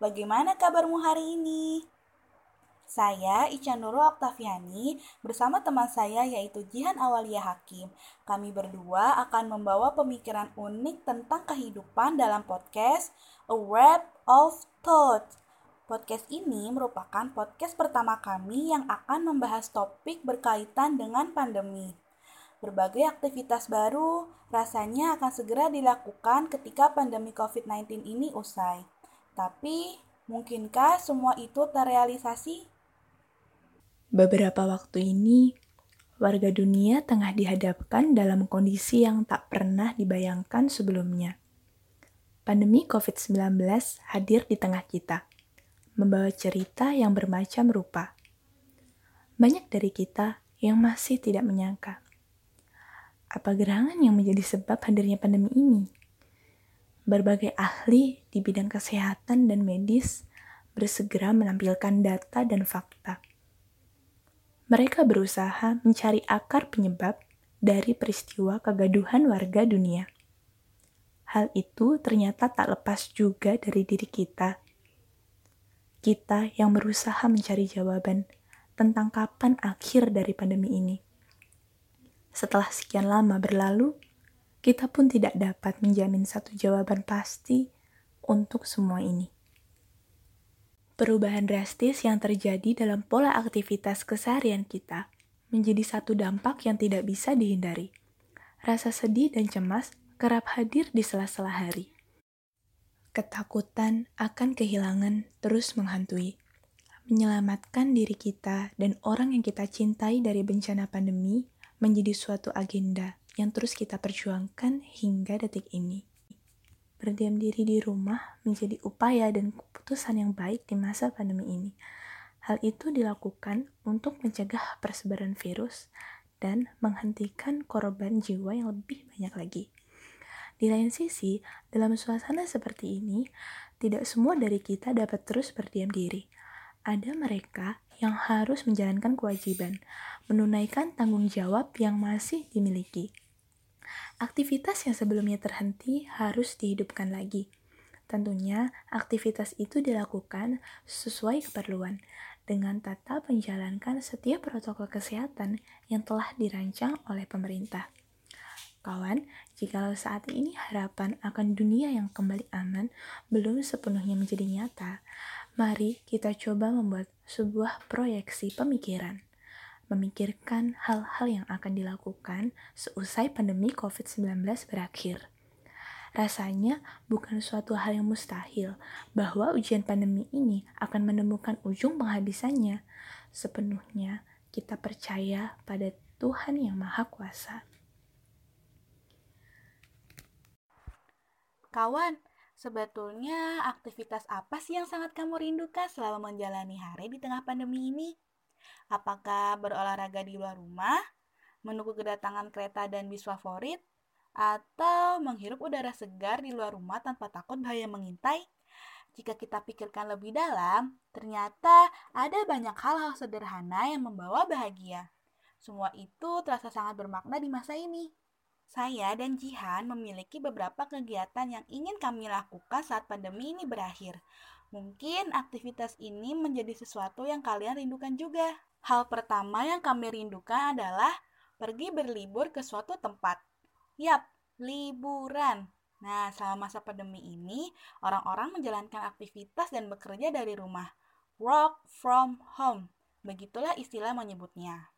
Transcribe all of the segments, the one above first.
bagaimana kabarmu hari ini? Saya Ica Nurul Oktaviani bersama teman saya yaitu Jihan Awalia Hakim. Kami berdua akan membawa pemikiran unik tentang kehidupan dalam podcast A Wrap of Thoughts. Podcast ini merupakan podcast pertama kami yang akan membahas topik berkaitan dengan pandemi. Berbagai aktivitas baru rasanya akan segera dilakukan ketika pandemi COVID-19 ini usai. Tapi, mungkinkah semua itu terrealisasi? Beberapa waktu ini, warga dunia tengah dihadapkan dalam kondisi yang tak pernah dibayangkan sebelumnya. Pandemi COVID-19 hadir di tengah kita, membawa cerita yang bermacam rupa. Banyak dari kita yang masih tidak menyangka. Apa gerangan yang menjadi sebab hadirnya pandemi ini? Berbagai ahli di bidang kesehatan dan medis bersegera menampilkan data dan fakta mereka berusaha mencari akar penyebab dari peristiwa kegaduhan warga dunia. Hal itu ternyata tak lepas juga dari diri kita. Kita yang berusaha mencari jawaban tentang kapan akhir dari pandemi ini. Setelah sekian lama berlalu, kita pun tidak dapat menjamin satu jawaban pasti untuk semua ini. Perubahan drastis yang terjadi dalam pola aktivitas keseharian kita menjadi satu dampak yang tidak bisa dihindari. Rasa sedih dan cemas kerap hadir di sela-sela hari. Ketakutan akan kehilangan terus menghantui. Menyelamatkan diri kita dan orang yang kita cintai dari bencana pandemi menjadi suatu agenda yang terus kita perjuangkan hingga detik ini berdiam diri di rumah menjadi upaya dan keputusan yang baik di masa pandemi ini. Hal itu dilakukan untuk mencegah persebaran virus dan menghentikan korban jiwa yang lebih banyak lagi. Di lain sisi, dalam suasana seperti ini, tidak semua dari kita dapat terus berdiam diri. Ada mereka yang harus menjalankan kewajiban, menunaikan tanggung jawab yang masih dimiliki aktivitas yang sebelumnya terhenti harus dihidupkan lagi. Tentunya, aktivitas itu dilakukan sesuai keperluan dengan tetap menjalankan setiap protokol kesehatan yang telah dirancang oleh pemerintah. Kawan, jika saat ini harapan akan dunia yang kembali aman belum sepenuhnya menjadi nyata, mari kita coba membuat sebuah proyeksi pemikiran memikirkan hal-hal yang akan dilakukan seusai pandemi COVID-19 berakhir. Rasanya bukan suatu hal yang mustahil bahwa ujian pandemi ini akan menemukan ujung penghabisannya. Sepenuhnya kita percaya pada Tuhan yang Maha Kuasa. Kawan, sebetulnya aktivitas apa sih yang sangat kamu rindukan selama menjalani hari di tengah pandemi ini? Apakah berolahraga di luar rumah, menunggu kedatangan kereta dan bis favorit, atau menghirup udara segar di luar rumah tanpa takut bahaya mengintai? Jika kita pikirkan lebih dalam, ternyata ada banyak hal-hal sederhana yang membawa bahagia. Semua itu terasa sangat bermakna di masa ini. Saya dan Jihan memiliki beberapa kegiatan yang ingin kami lakukan saat pandemi ini berakhir. Mungkin aktivitas ini menjadi sesuatu yang kalian rindukan juga. Hal pertama yang kami rindukan adalah pergi berlibur ke suatu tempat. Yap, liburan. Nah, selama masa pandemi ini, orang-orang menjalankan aktivitas dan bekerja dari rumah. Work from home. Begitulah istilah menyebutnya.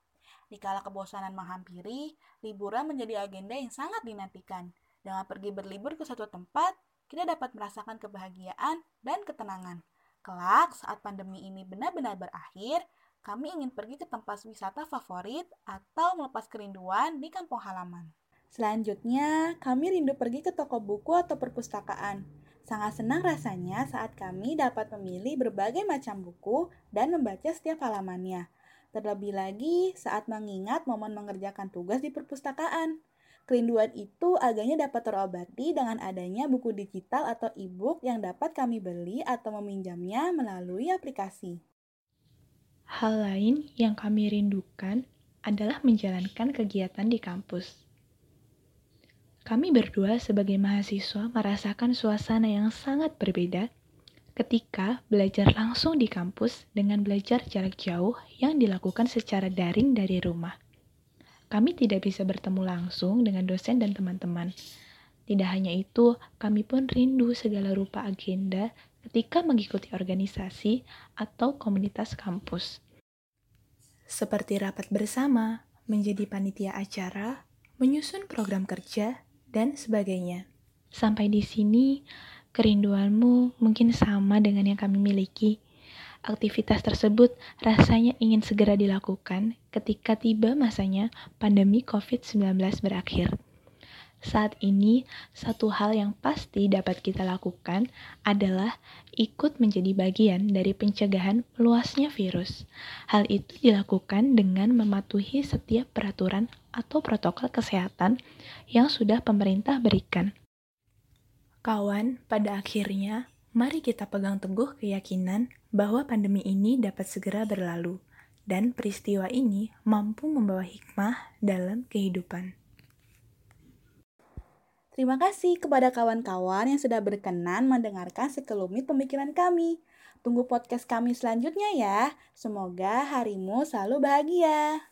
Dikala kebosanan menghampiri, liburan menjadi agenda yang sangat dinantikan. Dengan pergi berlibur ke suatu tempat, kita dapat merasakan kebahagiaan dan ketenangan. Kelak, saat pandemi ini benar-benar berakhir, kami ingin pergi ke tempat wisata favorit atau melepas kerinduan di kampung halaman. Selanjutnya, kami rindu pergi ke toko buku atau perpustakaan. Sangat senang rasanya saat kami dapat memilih berbagai macam buku dan membaca setiap halamannya. Terlebih lagi saat mengingat momen mengerjakan tugas di perpustakaan. Kerinduan itu agaknya dapat terobati dengan adanya buku digital atau e-book yang dapat kami beli atau meminjamnya melalui aplikasi. Hal lain yang kami rindukan adalah menjalankan kegiatan di kampus. Kami berdua sebagai mahasiswa merasakan suasana yang sangat berbeda ketika belajar langsung di kampus dengan belajar jarak jauh yang dilakukan secara daring dari rumah. Kami tidak bisa bertemu langsung dengan dosen dan teman-teman. Tidak hanya itu, kami pun rindu segala rupa agenda ketika mengikuti organisasi atau komunitas kampus. Seperti rapat bersama, menjadi panitia acara, menyusun program kerja, dan sebagainya. Sampai di sini, Kerinduanmu mungkin sama dengan yang kami miliki. Aktivitas tersebut rasanya ingin segera dilakukan ketika tiba masanya pandemi COVID-19 berakhir. Saat ini, satu hal yang pasti dapat kita lakukan adalah ikut menjadi bagian dari pencegahan meluasnya virus. Hal itu dilakukan dengan mematuhi setiap peraturan atau protokol kesehatan yang sudah pemerintah berikan. Kawan, pada akhirnya, mari kita pegang teguh keyakinan bahwa pandemi ini dapat segera berlalu, dan peristiwa ini mampu membawa hikmah dalam kehidupan. Terima kasih kepada kawan-kawan yang sudah berkenan mendengarkan sekelumit pemikiran kami. Tunggu podcast kami selanjutnya ya. Semoga harimu selalu bahagia.